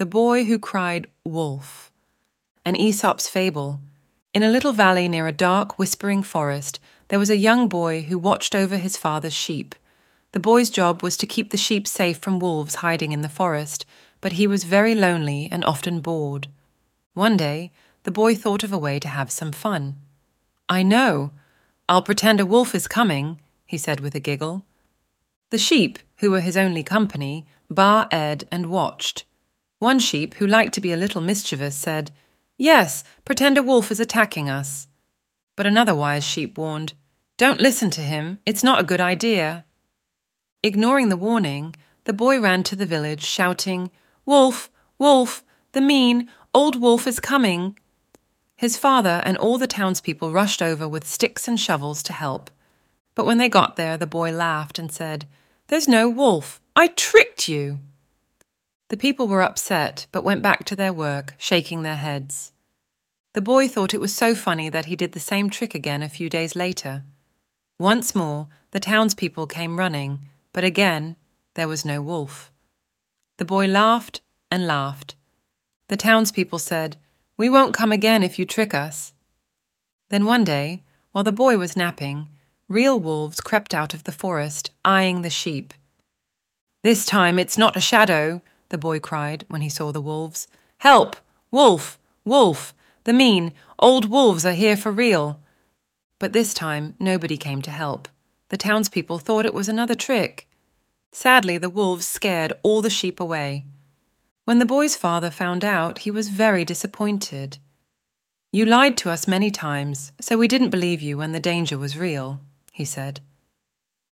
The Boy Who Cried Wolf, an Aesop's fable. In a little valley near a dark, whispering forest, there was a young boy who watched over his father's sheep. The boy's job was to keep the sheep safe from wolves hiding in the forest, but he was very lonely and often bored. One day, the boy thought of a way to have some fun. I know. I'll pretend a wolf is coming, he said with a giggle. The sheep, who were his only company, bar ed and watched. One sheep, who liked to be a little mischievous, said, Yes, pretend a wolf is attacking us. But another wise sheep warned, Don't listen to him, it's not a good idea. Ignoring the warning, the boy ran to the village, shouting, Wolf, wolf, the mean, old wolf is coming. His father and all the townspeople rushed over with sticks and shovels to help. But when they got there, the boy laughed and said, There's no wolf. I tricked you. The people were upset, but went back to their work, shaking their heads. The boy thought it was so funny that he did the same trick again a few days later. Once more, the townspeople came running, but again there was no wolf. The boy laughed and laughed. The townspeople said, We won't come again if you trick us. Then one day, while the boy was napping, real wolves crept out of the forest, eyeing the sheep. This time it's not a shadow, the boy cried when he saw the wolves. Help! Wolf! Wolf! The mean, old wolves are here for real. But this time nobody came to help. The townspeople thought it was another trick. Sadly, the wolves scared all the sheep away. When the boy's father found out, he was very disappointed. You lied to us many times, so we didn't believe you when the danger was real, he said.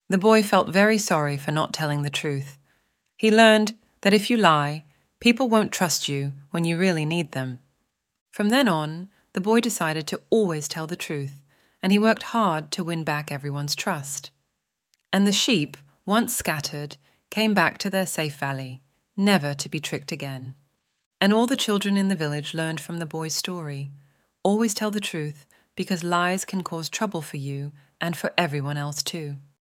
The boy felt very sorry for not telling the truth. He learned that if you lie, people won't trust you when you really need them. From then on, the boy decided to always tell the truth, and he worked hard to win back everyone's trust. And the sheep, once scattered, came back to their safe valley, never to be tricked again. And all the children in the village learned from the boy's story always tell the truth, because lies can cause trouble for you and for everyone else too.